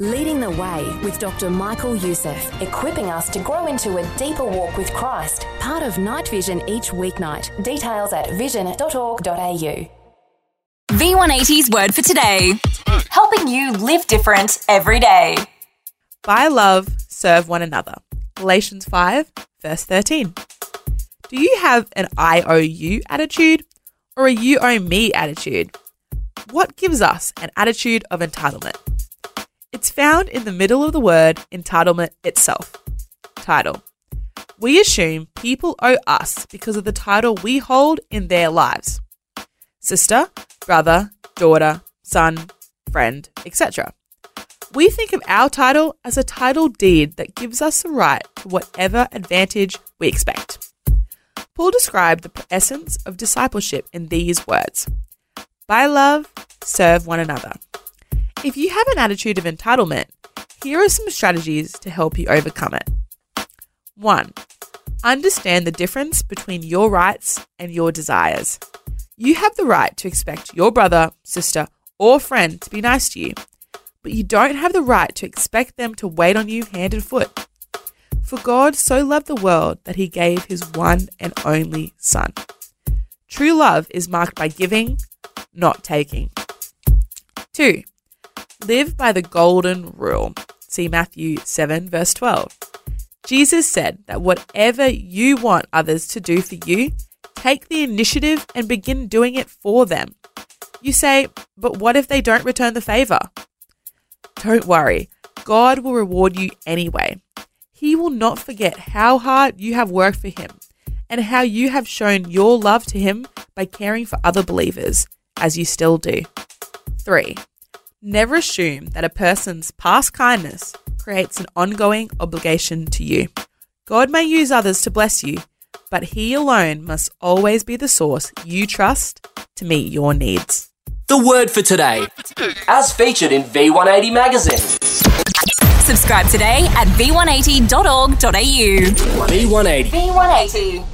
Leading the way with Dr. Michael Youssef, equipping us to grow into a deeper walk with Christ. Part of Night Vision each weeknight. Details at vision.org.au. V180's word for today. Helping you live different every day. By love, serve one another. Galatians 5, verse 13. Do you have an I owe you attitude or a you owe me attitude? What gives us an attitude of entitlement? Found in the middle of the word entitlement itself. Title. We assume people owe us because of the title we hold in their lives sister, brother, daughter, son, friend, etc. We think of our title as a title deed that gives us the right to whatever advantage we expect. Paul described the essence of discipleship in these words By love, serve one another. If you have an attitude of entitlement, here are some strategies to help you overcome it. 1. Understand the difference between your rights and your desires. You have the right to expect your brother, sister, or friend to be nice to you, but you don't have the right to expect them to wait on you hand and foot. For God so loved the world that he gave his one and only Son. True love is marked by giving, not taking. 2. Live by the golden rule. See Matthew 7, verse 12. Jesus said that whatever you want others to do for you, take the initiative and begin doing it for them. You say, but what if they don't return the favor? Don't worry, God will reward you anyway. He will not forget how hard you have worked for Him and how you have shown your love to Him by caring for other believers, as you still do. 3. Never assume that a person's past kindness creates an ongoing obligation to you. God may use others to bless you, but He alone must always be the source you trust to meet your needs. The word for today, as featured in V180 magazine. Subscribe today at v180.org.au. V180. V180.